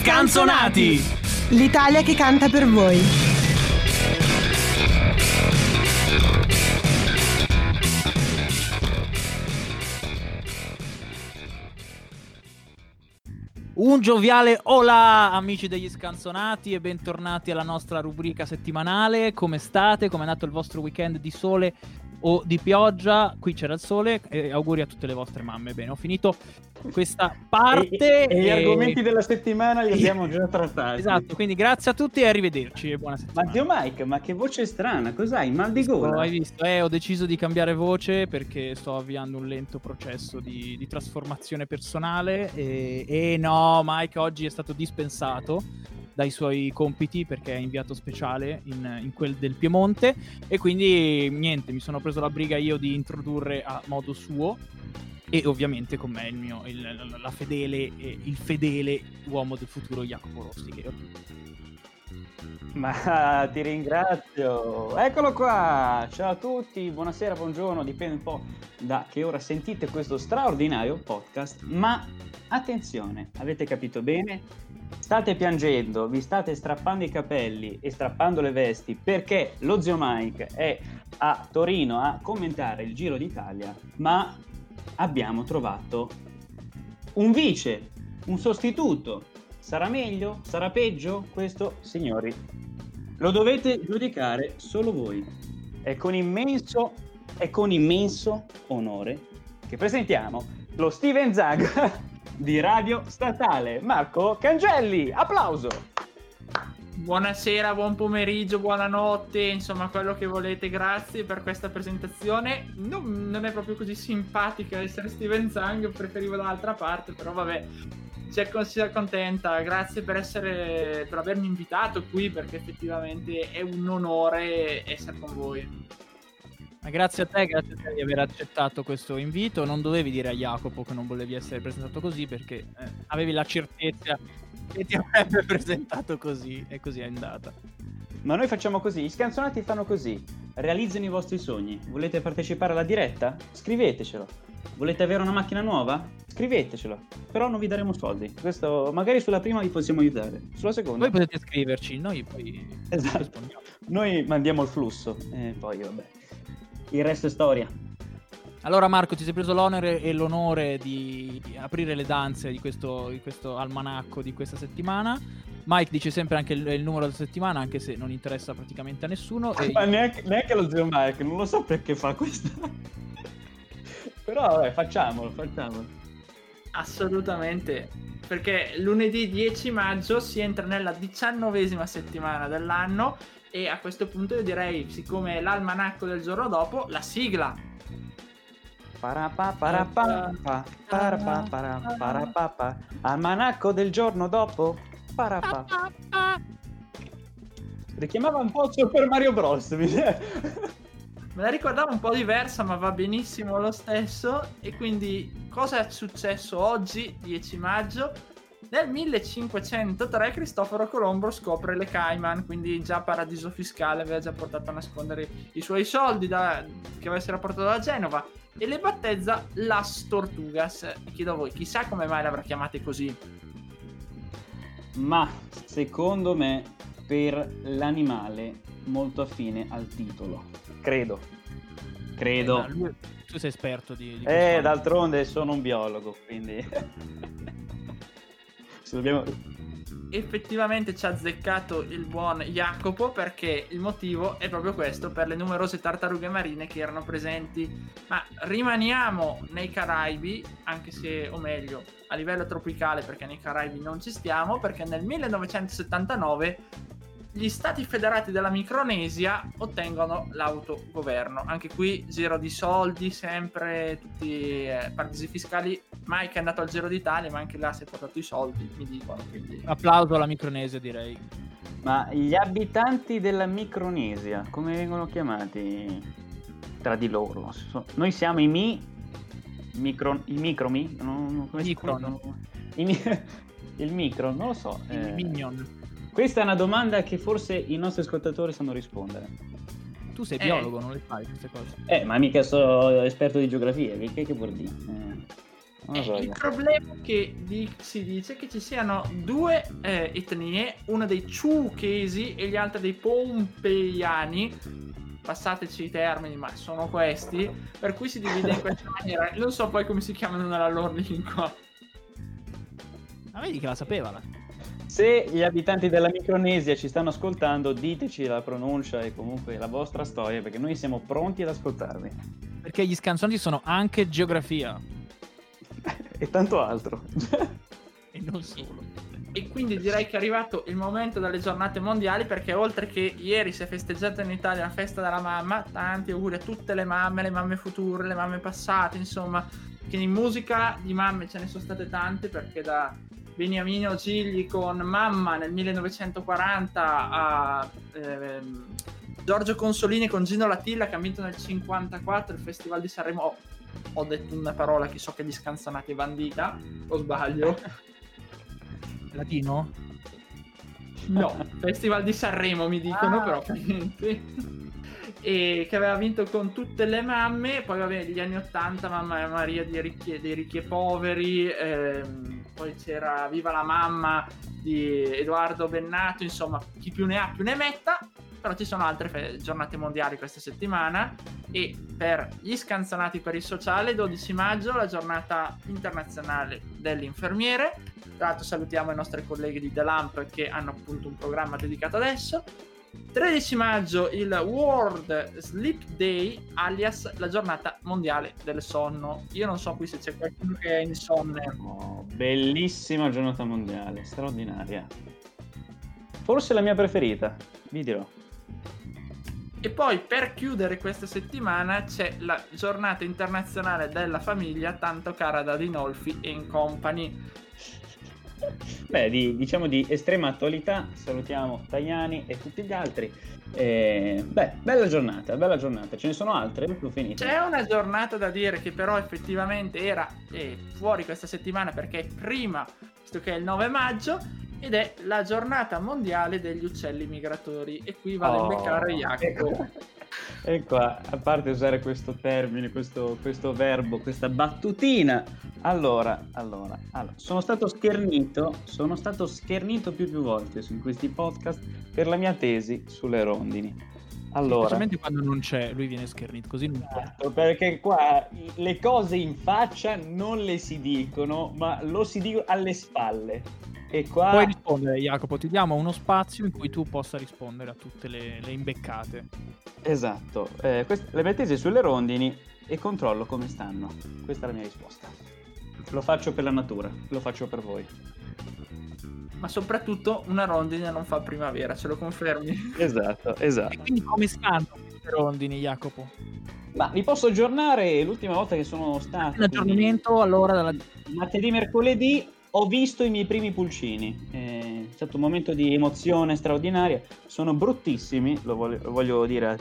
scanzonati! L'Italia che canta per voi. Un gioviale hola amici degli scanzonati e bentornati alla nostra rubrica settimanale. Come state? Come è andato il vostro weekend di sole o di pioggia? Qui c'era il sole e auguri a tutte le vostre mamme. Bene, ho finito questa parte. E, e, e gli argomenti della settimana li abbiamo già trattati. Esatto, quindi grazie a tutti e arrivederci e buona settimana. Ma zio Mike, ma che voce strana, cos'hai? Mal di gola? Oh, hai visto? Eh, ho deciso di cambiare voce perché sto avviando un lento processo di, di trasformazione personale e, e no, Mike oggi è stato dispensato dai suoi compiti perché è inviato speciale in, in, quel del Piemonte e quindi niente, mi sono preso la briga io di introdurre a modo suo e ovviamente con me il mio, il, la fedele, il fedele uomo del futuro Jacopo Rossi. Che... Ma ti ringrazio. Eccolo qua. Ciao a tutti, buonasera, buongiorno, dipende un po' da che ora sentite questo straordinario podcast. Ma attenzione, avete capito bene? State piangendo, vi state strappando i capelli e strappando le vesti perché lo zio Mike è a Torino a commentare il Giro d'Italia, ma abbiamo trovato un vice, un sostituto. Sarà meglio? Sarà peggio? Questo, signori, lo dovete giudicare solo voi. È con immenso, è con immenso onore che presentiamo lo Steven Zag di Radio Statale, Marco Cangelli. Applauso! Buonasera, buon pomeriggio, buonanotte, insomma quello che volete, grazie per questa presentazione. Non, non è proprio così simpatica essere Steven Zang, preferivo dall'altra parte, però vabbè, si, si accontenta. Grazie per, essere, per avermi invitato qui perché effettivamente è un onore essere con voi. Ma grazie a te, grazie a te di aver accettato questo invito. Non dovevi dire a Jacopo che non volevi essere presentato così perché eh, avevi la certezza che ti avrebbe presentato così e così è andata. Ma noi facciamo così, i scanzonati fanno così. Realizzano i vostri sogni. Volete partecipare alla diretta? Scrivetecelo. Volete avere una macchina nuova? Scrivetecelo. Però non vi daremo soldi. Questo magari sulla prima vi possiamo aiutare. Sulla seconda. Voi potete scriverci, noi poi esatto. Noi mandiamo il flusso e poi vabbè. Il resto è storia. Allora Marco, ti sei preso l'onere e l'onore di aprire le danze di questo, di questo almanacco di questa settimana. Mike dice sempre anche il, il, numero della settimana, anche se non interessa praticamente a nessuno. E... Ma neanche, neanche lo zio Mike, non lo so perché fa questo. Però vabbè, facciamolo, facciamolo. Assolutamente, perché lunedì 10 maggio si entra nella diciannovesima settimana dell'anno e a questo punto io direi, siccome è l'almanacco del giorno dopo, la sigla. Almanacco del giorno dopo. Parapà. Richiamava un po' Super Mario Bros. Me la ricordavo un po' diversa, ma va benissimo lo stesso. E quindi, cosa è successo oggi, 10 maggio? Nel 1503 Cristoforo Colombo scopre le Cayman, quindi già paradiso fiscale, aveva già portato a nascondere i suoi soldi da, che avessero portato da Genova e le battezza Las Tortugas. Chiedo a voi, chissà come mai le avrà chiamate così. Ma secondo me per l'animale molto affine al titolo. Credo. Credo. Eh, lui, tu sei esperto di... di eh, d'altronde sono un biologo, quindi... dobbiamo... Effettivamente ci ha azzeccato il buon Jacopo perché il motivo è proprio questo, per le numerose tartarughe marine che erano presenti. Ma rimaniamo nei Caraibi, anche se, o meglio, a livello tropicale perché nei Caraibi non ci stiamo, perché nel 1979 gli stati federati della Micronesia ottengono l'autogoverno. Anche qui giro di soldi, sempre tutti eh, paradisi fiscali. Mike è andato al Giro d'Italia, ma anche là si è portato i soldi, mi dicono. Quindi... Applauso alla Micronesia, direi. Ma gli abitanti della Micronesia, come vengono chiamati tra di loro? Noi siamo i Mi... Micro... I Micromi? No, come Micron. I mi... Il micro, non lo so. Il eh... Minion. Questa è una domanda che forse i nostri ascoltatori sanno rispondere. Tu sei eh. biologo, non le fai queste cose. Eh, ma mica sono esperto di geografia, che, che vuol dire? Eh. Eh, il problema è che di- si dice che ci siano due eh, etnie, una dei ciuchesi e gli altri dei pompeiani. Passateci i termini, ma sono questi. Per cui si divide in questa maniera. Non so poi come si chiamano nella loro lingua. Ma vedi che la sapeva la. Se gli abitanti della Micronesia ci stanno ascoltando, diteci la pronuncia e comunque la vostra storia, perché noi siamo pronti ad ascoltarvi. Perché gli scanzonati sono anche geografia. E tanto altro. E non solo. E quindi direi che è arrivato il momento delle giornate mondiali perché oltre che ieri si è festeggiata in Italia la festa della mamma, tanti auguri a tutte le mamme, le mamme future, le mamme passate, insomma, che in musica di mamme ce ne sono state tante perché da Beniamino Gigli con Mamma nel 1940 a ehm, Giorgio Consolini con Gino Latilla che ha vinto nel 54 il Festival di Sanremo. Oh, ho detto una parola che so che gli scanzonati è bandita, o sbaglio? Latino? No, Festival di Sanremo mi dicono, Ah. però. E che aveva vinto con tutte le mamme, poi vabbè, gli anni 80, Mamma Maria dei ricchi, dei ricchi e poveri, ehm, poi c'era Viva la mamma di Edoardo Bennato, insomma, chi più ne ha più ne metta. Però ci sono altre fe- giornate mondiali questa settimana. E per gli scanzonati per il sociale 12 maggio la giornata internazionale dell'infermiere. Tra l'altro salutiamo i nostri colleghi di The Lamp che hanno appunto un programma dedicato adesso. 13 maggio il World Sleep Day alias la giornata mondiale del sonno. Io non so qui se c'è qualcuno che è insonne. Oh, bellissima giornata mondiale, straordinaria. Forse la mia preferita, vi dirò. E poi per chiudere questa settimana c'è la giornata internazionale della famiglia, tanto cara da Dinolfi e Company. Beh, di- diciamo di estrema attualità, salutiamo Tajani e tutti gli altri. Eh, beh, bella giornata, bella giornata. Ce ne sono altre? L'ho finita. C'è una giornata da dire che però effettivamente era eh, fuori questa settimana perché è prima, visto che è il 9 maggio, ed è la giornata mondiale degli uccelli migratori. E qui vado Oh, a beccare Jacopo. ecco. E qua, a parte usare questo termine, questo, questo verbo, questa battutina, allora, allora, allora, sono stato schernito, sono stato schernito più più volte su- in questi podcast per la mia tesi sulle rondini. Allora, Specialmente quando non c'è, lui viene schernito, così non. Esatto, perché qua le cose in faccia non le si dicono, ma lo si dicono alle spalle. E qua Puoi rispondere, Jacopo, ti diamo uno spazio in cui tu possa rispondere a tutte le, le imbeccate. Esatto, eh, quest- le mie tesi sulle rondini e controllo come stanno. Questa è la mia risposta. Lo faccio per la natura, lo faccio per voi. Ma soprattutto una rondine non fa primavera, ce lo confermi? Esatto, E esatto. quindi come stanno queste rondini, Jacopo? Ma vi posso aggiornare l'ultima volta che sono stato... Un aggiornamento allora dalla... Martedì, mercoledì ho visto i miei primi pulcini. È stato un momento di emozione straordinaria. Sono bruttissimi, lo voglio, lo voglio dire a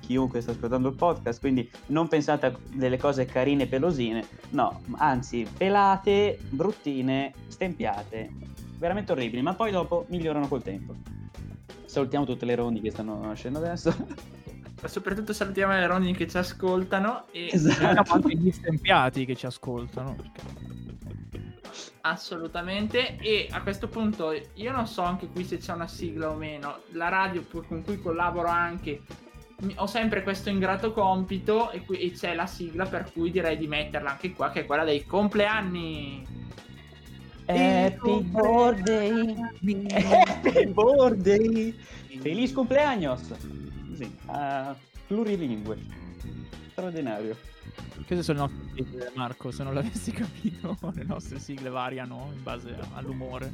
chiunque sta ascoltando il podcast. Quindi non pensate a delle cose carine pelosine, no, anzi, pelate, bruttine, stempiate, veramente orribili. Ma poi dopo migliorano col tempo. Salutiamo tutte le rondi che stanno nascendo adesso. Ma soprattutto salutiamo le rondini che ci ascoltano e Esatto. Anche gli stempiati che ci ascoltano. perché- Assolutamente, e a questo punto io non so anche qui se c'è una sigla o meno. La radio con cui collaboro anche ho sempre questo ingrato compito e, qui- e c'è la sigla per cui direi di metterla anche qua, che è quella dei compleanni. Happy birthday, happy birthday, feliz cumpleaños. Così, a plurilingue. Straordinario. Queste sono le nostre sigle, Marco, se non l'avessi capito, le nostre sigle variano in base a- all'umore.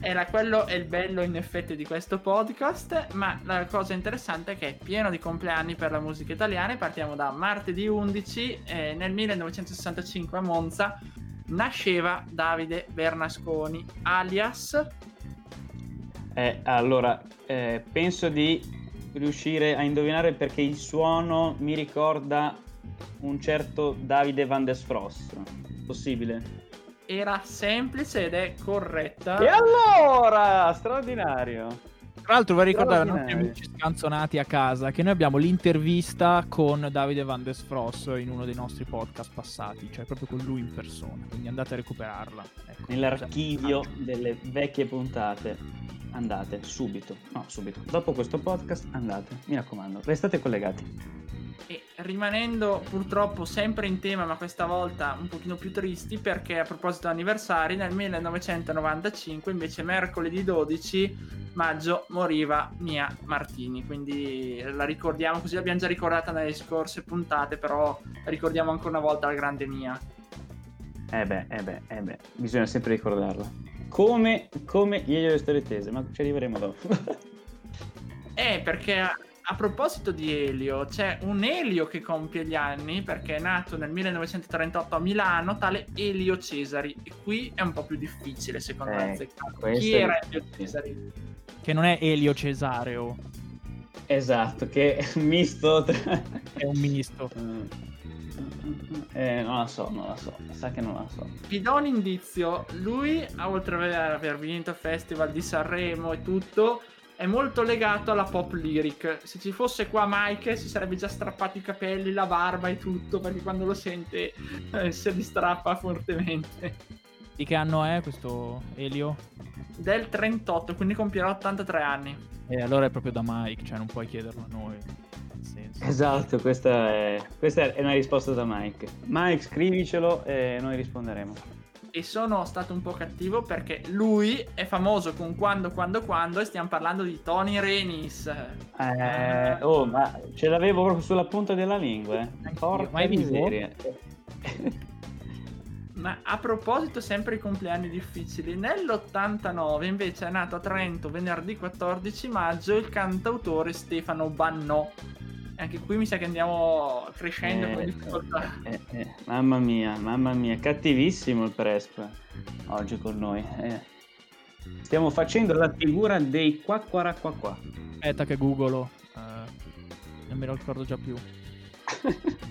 Era quello è il bello in effetti di questo podcast, ma la cosa interessante è che è pieno di compleanni per la musica italiana. Partiamo da martedì 11, eh, nel 1965 a Monza nasceva Davide Bernasconi, alias Eh, allora, eh, penso di riuscire a indovinare perché il suono mi ricorda un certo Davide Van der Frost. Possibile? era semplice ed è corretta. E allora, straordinario. Tra l'altro vorrei ricordare ai nostri amici scanzonati a casa che noi abbiamo l'intervista con Davide Van der Sfross in uno dei nostri podcast passati, cioè proprio con lui in persona, quindi andate a recuperarla. Ecco. Nell'archivio delle vecchie puntate. Andate subito. No, subito. Dopo questo podcast andate. Mi raccomando, restate collegati. E rimanendo purtroppo sempre in tema, ma questa volta un pochino più tristi, perché a proposito di anniversari, nel 1995, invece mercoledì 12 maggio, moriva Mia Martini. Quindi la ricordiamo così, l'abbiamo già ricordata nelle scorse puntate, però ricordiamo ancora una volta la grande Mia. Eh beh, eh beh, eh beh, bisogna sempre ricordarla. Come, come ieri le storie tese, ma ci arriveremo dopo. Eh, perché a, proposito di Elio, c'è un Elio che compie gli anni perché è nato nel 1938 a Milano, tale Elio Cesari. E qui è un po' più difficile, secondo me, Eh, Chi era. Elio Cesari? Che non è Elio Cesareo, esatto, che è un misto tra... è un misto. Eh, non la so, non la so, sa che non la so. Vi do un indizio, lui, oltre ad aver vinto il Festival di Sanremo e tutto, è molto legato alla pop lyric. Se ci fosse qua Mike si sarebbe già strappato i capelli, la barba e tutto, perché quando lo sente eh, se li strappa fortemente. Di che anno è questo Elio? Del 38, quindi compierà 83 anni. E allora è proprio da Mike, cioè non puoi chiederlo a noi. Esatto, questa è, questa è una risposta da Mike. Mike, scrivicelo e noi risponderemo. E sono stato un po' cattivo perché lui è famoso con Quando, Quando, Quando e stiamo parlando di Tony Renis. Eh, oh, ma ce l'avevo proprio sulla punta della lingua. Eh. Porca miseria. Ma a proposito, sempre i compleanni difficili, nell'89 invece è nato a Trento venerdì 14 maggio il cantautore Stefano Bannò. Anche qui mi sa che andiamo crescendo con Eh, difficoltà. eh, eh, mamma mia, mamma mia, cattivissimo il Prespa oggi con noi. eh. Stiamo facendo la figura dei qua qua qua qua. Aspetta che googolo. eh, non me lo ricordo già più.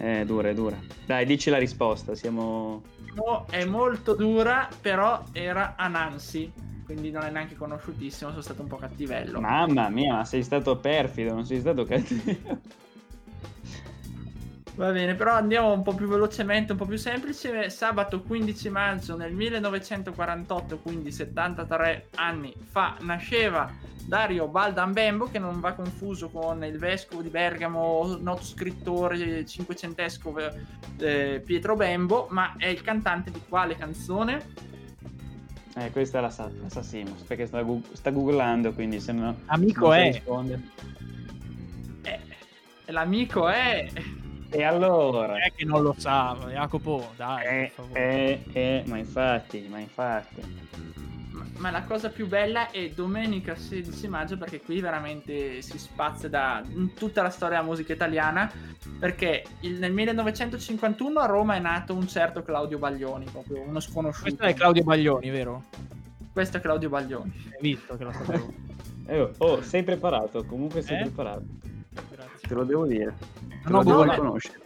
Eh, dura, è dura. Dai, dici la risposta, siamo... Mo- È molto dura, però era Anansi, quindi non è neanche conosciutissimo, sono stato un po' cattivello. Mamma mia, ma sei stato perfido, non sei stato cattivo. Va bene, però andiamo un po' più velocemente, un po' più semplice. Sabato 15 maggio del 1948, quindi 73 anni fa, nasceva Dario Baldambembo, che non va confuso con il vescovo di Bergamo, noto scrittore cinquecentesco eh, Pietro Bembo, ma è il cantante di quale canzone? Eh, questa la sa, la sa Simos, perché sta, gu- sta googlando, quindi se no... Amico è. rispondere. Eh, l'amico è... E allora... È che non lo sa, Jacopo, dai, Eh, eh, eh, ma infatti, ma infatti. Ma- la cosa più bella è domenica 16 maggio perché qui veramente si spazia da in tutta la storia della musica italiana perché il- nel 1951 a Roma è nato un certo Claudio Baglioni, proprio uno sconosciuto. Questo è Claudio Baglioni, vero? Questo è Claudio Baglioni. Hai visto che lo sapevo. Eh, oh, sei preparato, comunque sei Eh? preparato. Grazie. Te lo devo dire. Te Non ho lo devo riconoscere.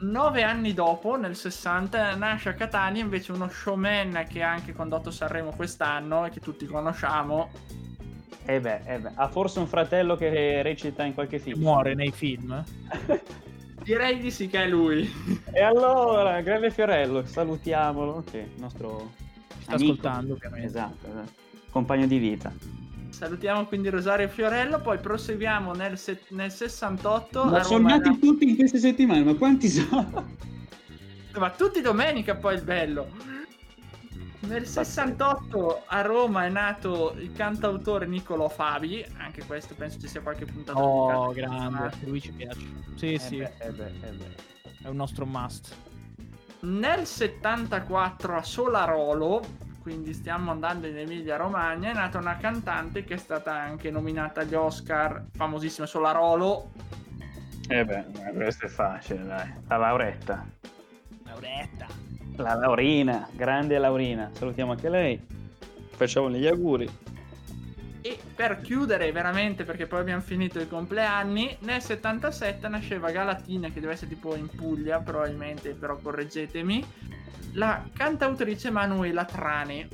Nove anni dopo, nel 60, nasce a Catania invece uno showman che ha anche condotto Sanremo quest'anno e che tutti conosciamo. Eh beh, eh beh, ha forse un fratello che recita in qualche film. Muore nei film. Direi di sì che è lui. E allora, Greve Fiorello, salutiamolo, che è il nostro Ci sta amico. ascoltando, ovviamente. Esatto, esatto. compagno di vita. Salutiamo quindi Rosario Fiorello, poi proseguiamo nel, se- nel 68. Ma sono nati tutti in queste settimane, ma quanti sono? Ma tutti domenica poi il bello. Nel 68 a Roma è nato il cantautore Niccolò Fabi, anche questo penso ci sia qualche puntata Oh, grande, lui ci piace. Sì, Eh sì, beh, eh beh, eh beh. è un nostro must. Nel 74 a Solarolo, quindi stiamo andando in Emilia Romagna, è nata una cantante che è stata anche nominata agli Oscar, famosissima Solarolo. Eh beh, questo è facile, dai. La Lauretta. Lauretta. La Laurina, grande Laurina. Salutiamo anche lei. Facciamo gli auguri. Per chiudere veramente, perché poi abbiamo finito i compleanni, nel 77 nasceva Galatina, che deve essere tipo in Puglia, probabilmente, però correggetemi, la cantautrice Manuela Trani.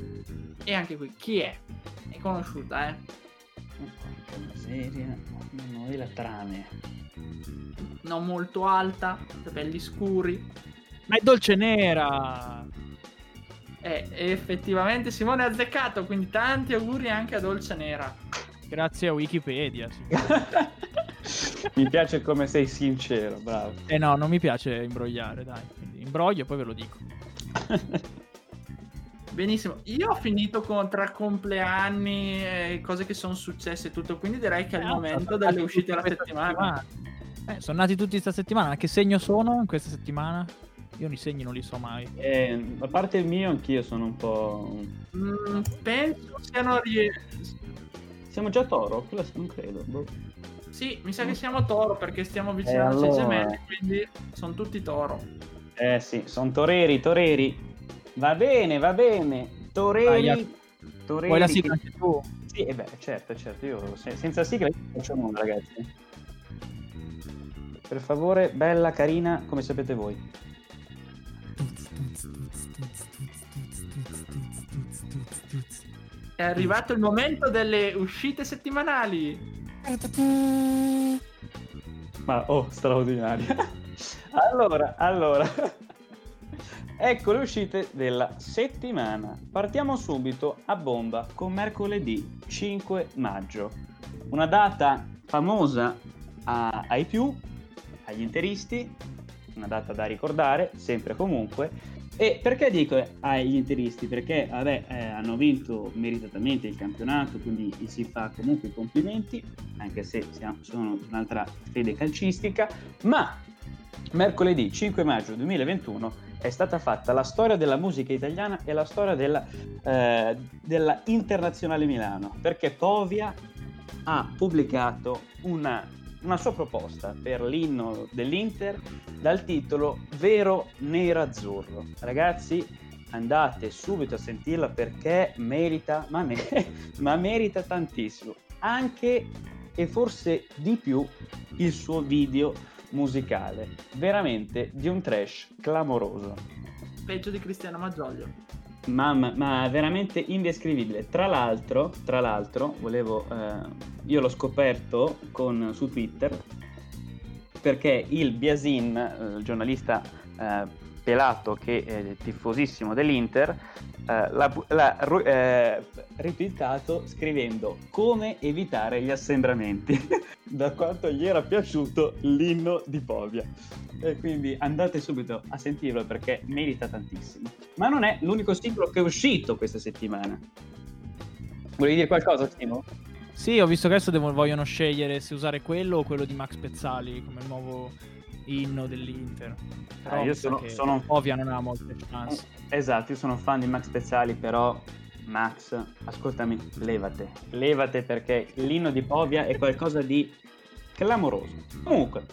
E anche qui, chi è? E conosciuta, eh. Porca miseria, non ho la trame. Non molto alta, capelli scuri. Ma è dolce nera! Eh, effettivamente Simone ha azzeccato, quindi tanti auguri anche a Dolce Nera. Grazie a Wikipedia. Mi piace come sei sincero, bravo. Eh no, non mi piace imbrogliare, dai. Quindi imbroglio e poi ve lo dico. Benissimo, io ho finito con tra compleanni e cose che sono successe e tutto, quindi direi che è il Eh, momento delle uscite della questa settimana. Eh, sono nati tutti questa settimana. Che segno sono in questa settimana? Io i segni non li so mai. Eh, a parte il mio, anch'io sono un po'. Mm, penso siano... Siamo già toro? Quello non credo. boh. Sì, mi sa che siamo toro perché stiamo avvicinando Eh, ai allora. gemelli, quindi sono tutti toro. Eh sì, sono toreri, toreri. Va bene, va bene. Toreri. Dai, toreri. Vuoi la sigla anche tu? Sì, eh beh, certo, certo. Io se- senza sigla non faccio nulla, ragazzi. Per favore, bella, carina, come sapete voi. È arrivato il momento delle uscite settimanali. Ma oh, straordinaria. allora, allora. ecco le uscite della settimana. Partiamo subito a bomba con mercoledì 5 maggio. Una data famosa a- ai più, agli interisti, una data da ricordare, sempre comunque. E perché dico agli interisti? Perché vabbè, eh, hanno vinto meritatamente il campionato, quindi gli si fa comunque i complimenti, anche se siamo- sono un'altra fede calcistica, ma mercoledì 5 maggio 2021 è stata fatta la storia della musica italiana e la storia della, eh, della Internazionale Milano, perché Povia ha pubblicato una, una sua proposta per l'inno dell'Inter dal titolo Vero Nero Azzurro. Ragazzi, andate subito a sentirla perché merita, ma, me- ma merita tantissimo. Anche e forse di più il suo video musicale, veramente di un trash clamoroso. Peggio di Cristiano Maggioglio. Mamma, ma veramente indescrivibile. Tra l'altro, tra l'altro, volevo, eh, io l'ho scoperto con, su Twitter perché il Biasin, eh, il giornalista eh, pelato che è tifosissimo dell'Inter, eh, l'ha, l'ha eh, retweetato scrivendo come evitare gli assembramenti, da quanto gli era piaciuto l'inno di Povia. E quindi andate subito a sentirlo perché merita tantissimo. Ma non è l'unico singolo che è uscito questa settimana. Volevi dire qualcosa, Timo? Sì, ho visto che adesso devo- vogliono scegliere se usare quello o quello di Max Pezzali come nuovo inno dell'Inter. Però Ah, io sono- sono- Ovvia non ha molte chance. Esatto, io sono fan di Max Pezzali, però Max, ascoltami, levate, levate perché l'inno di Povia è qualcosa di clamoroso. Comunque,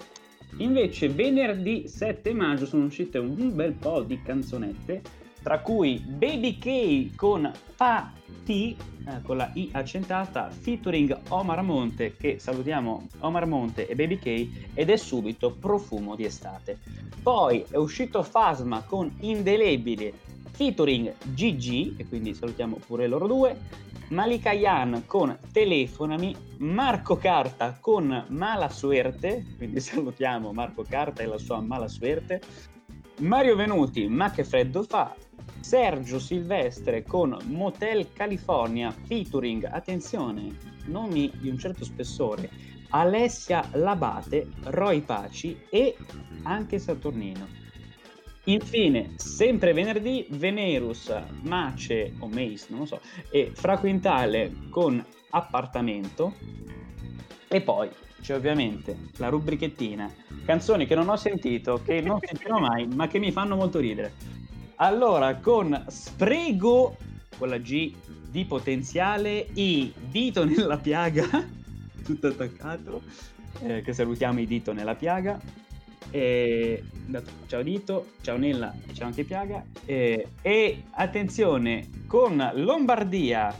invece venerdì 7 maggio sono uscite un bel po' di canzonette, tra cui Baby K con Fati, eh, con la I accentata, featuring Omar Monte, che salutiamo Omar Monte e Baby K, ed è subito profumo di estate. Poi è uscito Fasma con Indelebile featuring GG, e quindi salutiamo pure loro due, Malika Yan con Telefonami, Marco Carta con Mala Suerte, quindi salutiamo Marco Carta e la sua Mala Suerte, Mario Venuti, Ma che freddo fa, Sergio Silvestre con Motel California featuring, attenzione, nomi di un certo spessore, Alessia Labate, Roy Paci e anche Saturnino. Infine, sempre venerdì, Venerus, Mace o Mace, non lo so, e Fra Quintale con Appartamento. E poi c'è ovviamente la rubrichettina, canzoni che non ho sentito, che non sentirò mai, ma che mi fanno molto ridere. Allora, con Sprego, con la G di potenziale, I dito nella piaga, tutto attaccato, eh, che salutiamo i dito nella piaga. E, ciao Dito, ciao Nella ciao anche Piaga. E, e attenzione, con Lombardia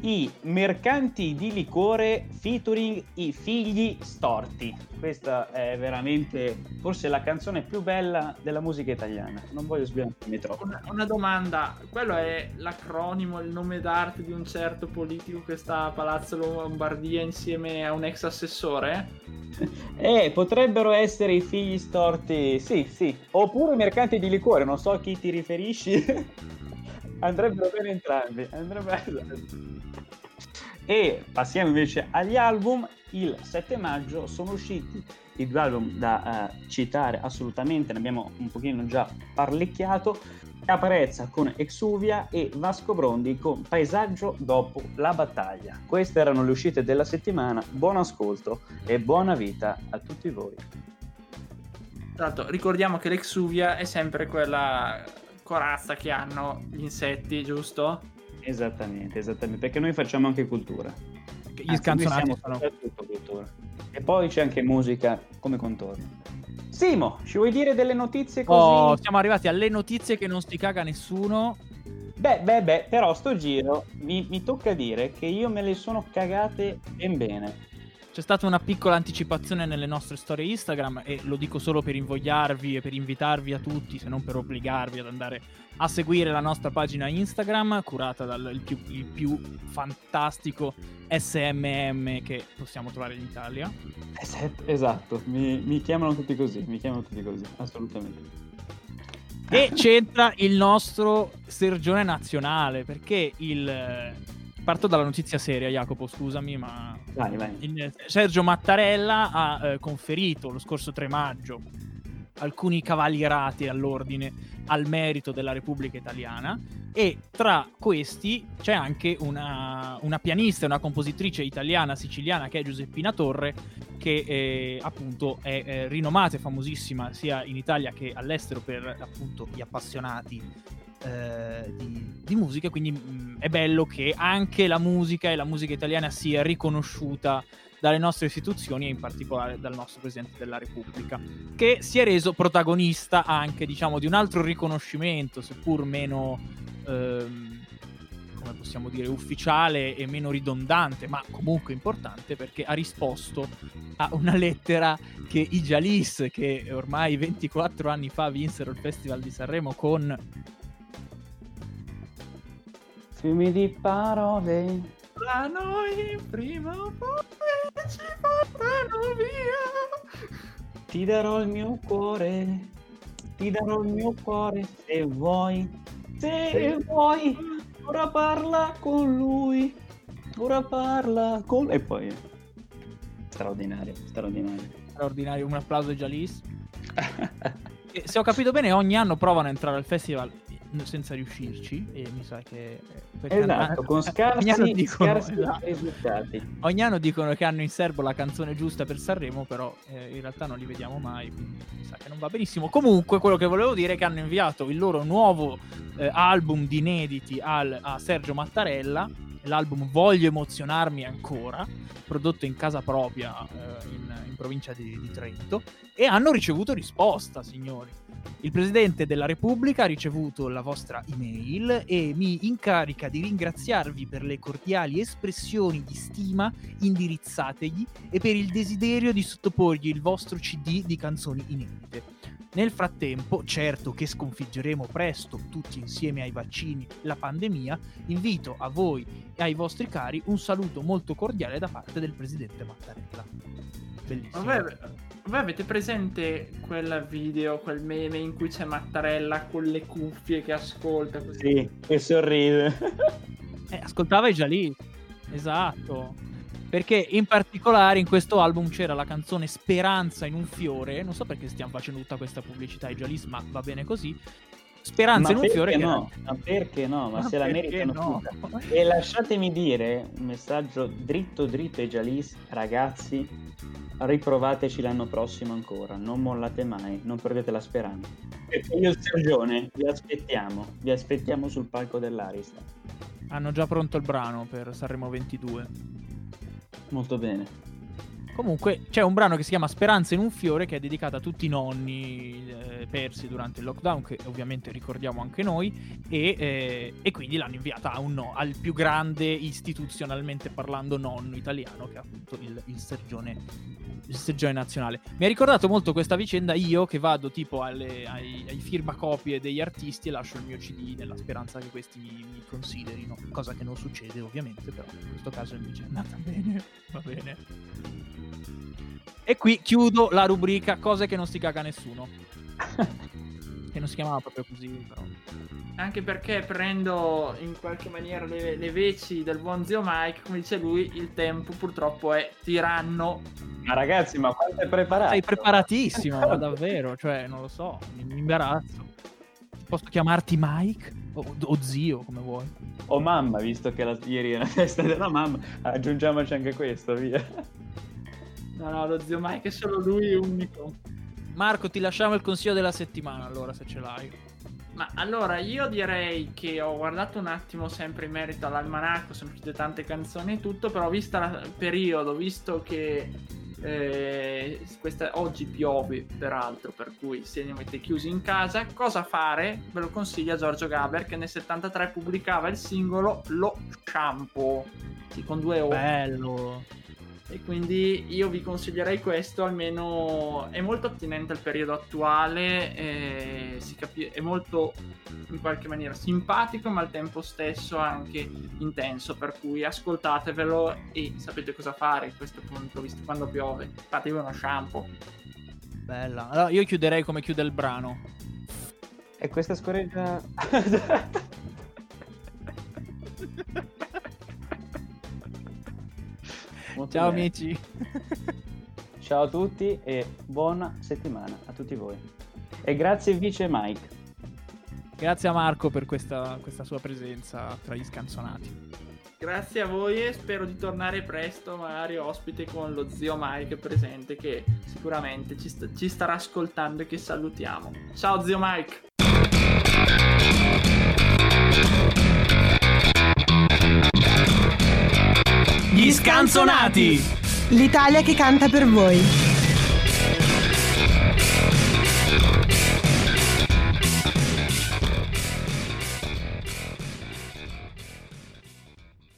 i mercanti di liquore featuring i figli storti. Questa è veramente forse la canzone più bella della musica italiana. Non voglio sbilanciarmi troppo. Una, una, domanda, quello è l'acronimo, il nome d'arte di un certo politico che sta a Palazzo Lombardia insieme a un ex assessore? Eh, potrebbero essere i figli storti, sì, sì. Oppure i mercanti di liquore, non so a chi ti riferisci. Andrebbero bene entrambi. Andrebbero... E passiamo invece agli album. Il 7 maggio sono usciti i due album da uh, citare assolutamente, ne abbiamo un pochino già parlecchiato. Caparezza con Exuvia e Vasco Brondi con Paesaggio dopo la battaglia. Queste erano le uscite della settimana. Buon ascolto e buona vita a tutti voi. L'altro, ricordiamo che l'Exuvia è sempre quella corazza che hanno gli insetti, giusto? Esattamente, esattamente, perché noi facciamo anche cultura. Gli Anzi, scanzonati sono... cultura. E poi c'è anche musica come contorno. Simo, ci vuoi dire delle notizie così? Oh, siamo arrivati alle notizie che non si caga nessuno. Beh, beh, beh, però sto giro mi, mi tocca dire che io me le sono cagate ben bene. C'è stata una piccola anticipazione nelle nostre storie Instagram e lo dico solo per invogliarvi e per invitarvi a tutti, se non per obbligarvi ad andare a seguire la nostra pagina Instagram curata dal il più, il più fantastico SMM che possiamo trovare in Italia. Esatto, mi, mi chiamano tutti così, mi chiamano tutti così, assolutamente. E c'entra il nostro Sergione nazionale perché il parto dalla notizia seria, Jacopo, scusami, ma vai, vai. Sergio Mattarella ha eh, conferito lo scorso 3 maggio alcuni cavalierati all'ordine al merito della Repubblica Italiana e tra questi c'è anche una, una pianista e una compositrice italiana siciliana che è Giuseppina Torre che eh, appunto è eh, rinomata e famosissima sia in Italia che all'estero per appunto gli appassionati eh, di, di, musica quindi mh, mm, è bello che anche la musica e la musica italiana sia riconosciuta dalle nostre istituzioni e in particolare dal nostro Presidente della Repubblica, che si è reso protagonista anche, diciamo, di un altro riconoscimento, seppur meno, ehm, come possiamo dire, ufficiale e meno ridondante, ma comunque importante, perché ha risposto a una lettera che i Jalis, che ormai 24 anni fa vinsero il Festival di Sanremo con... Fiumi di parole da noi prima o poi ci portano via. Ti darò il mio cuore, ti darò il mio cuore se vuoi, se, se vuoi. Ora parla con lui, ora parla con... E poi... Straordinario, straordinario. Straordinario, un applauso ai Jalis. se ho capito bene, ogni anno provano a entrare al festival senza riuscirci e mi sa che esatto, con scarsi, ogni dicono, scarsi esatto. risultati ogni anno dicono che hanno in serbo la canzone giusta per Sanremo però eh, in realtà non li vediamo mai quindi mi sa che non va benissimo comunque quello che volevo dire è che hanno inviato il loro nuovo eh, album di inediti al, a Sergio Mattarella l'album Voglio emozionarmi ancora prodotto in casa propria eh, in, in, provincia di, di Trento e hanno ricevuto risposta signori il Presidente della Repubblica ha ricevuto la vostra email e mi incarica di ringraziarvi per le cordiali espressioni di stima indirizzategli e per il desiderio di sottoporgli il vostro CD di canzoni inedite. Nel frattempo, certo che sconfiggeremo presto, tutti insieme ai vaccini, la pandemia, invito a voi e ai vostri cari un saluto molto cordiale da parte del Presidente Mattarella. Bellissimo. Vabbè, voi avete presente quel video, quel meme in cui c'è Mattarella con le cuffie che ascolta così? Sì, che sorride. eh, ascoltava già lì. Esatto. Perché in particolare in questo album c'era la canzone Speranza in un fiore. Non so perché stiamo facendo tutta questa pubblicità ai Jalis, ma va bene così. Speranza ma in un fiore. No, ma perché no? Ma, ma se la meritano no? tutta. E lasciatemi dire un messaggio dritto dritto ai Jalis, ragazzi riprovateci l'anno prossimo ancora, non mollate mai, non perdete la speranza. Perché io e il Sergione vi aspettiamo, vi aspettiamo sul palco dell'Arista. Hanno già pronto il brano per Sanremo 22. Molto bene. Comunque c'è un brano che si chiama Speranza in un fiore che è dedicato a tutti i nonni eh, persi durante il lockdown, che ovviamente ricordiamo anche noi, e, eh, e quindi l'hanno inviata no, al più grande istituzionalmente parlando nonno italiano che è appunto il, il Sergione il seggione nazionale. Mi ha ricordato molto questa vicenda io che vado tipo alle, ai, ai firmacopie degli artisti e lascio il mio CD nella speranza che questi mi, mi, considerino, cosa che non succede ovviamente, però in questo caso invece è andata bene, va bene. E qui chiudo la rubrica cose che non si caga nessuno. che non si chiamava proprio così, però. Anche perché prendo in qualche maniera le, le, veci del buon zio Mike, come dice lui, il tempo purtroppo è tiranno. Ma ragazzi, ma quanto è preparato? Sei preparatissimo, ma davvero, cioè, non lo so, mi, mi imbarazzo. Posso chiamarti Mike? O, o, zio, come vuoi. O mamma, visto che la, ieri è la festa della mamma, aggiungiamoci anche questo, via. No, no, lo zio Mike è solo lui unico. Marco, ti lasciamo il consiglio della settimana allora, se ce l'hai. Ma allora, io direi che ho guardato un attimo sempre in merito all'almanacco, sono uscite tante canzoni e tutto, però vista il periodo, visto che eh, questa, oggi piove peraltro, per cui se ne mette chiusi in casa, cosa fare? Ve lo consiglia Giorgio Gaber che nel 73 pubblicava il singolo Lo Shampoo, sì, con due O. Bello! E quindi io vi consiglierei questo, almeno è molto attinente al periodo attuale, capi- è molto in qualche maniera simpatico, ma al tempo stesso anche intenso. Per cui ascoltatevelo e sapete cosa fare in questo punto, visto quando piove. Fatevi uno shampoo. Bella. Allora io chiuderei come chiude il brano. E questa scorreggia. Molto Ciao bene. amici. Ciao a tutti e buona settimana a tutti voi. E grazie vice Mike. Grazie a Marco per questa, questa sua presenza tra gli scanzonati. Grazie a voi e spero di tornare presto, magari ospite con lo zio Mike presente che sicuramente ci, st- ci starà ascoltando e che salutiamo. Ciao zio Mike! Gli scanzonati! L'Italia che canta per voi.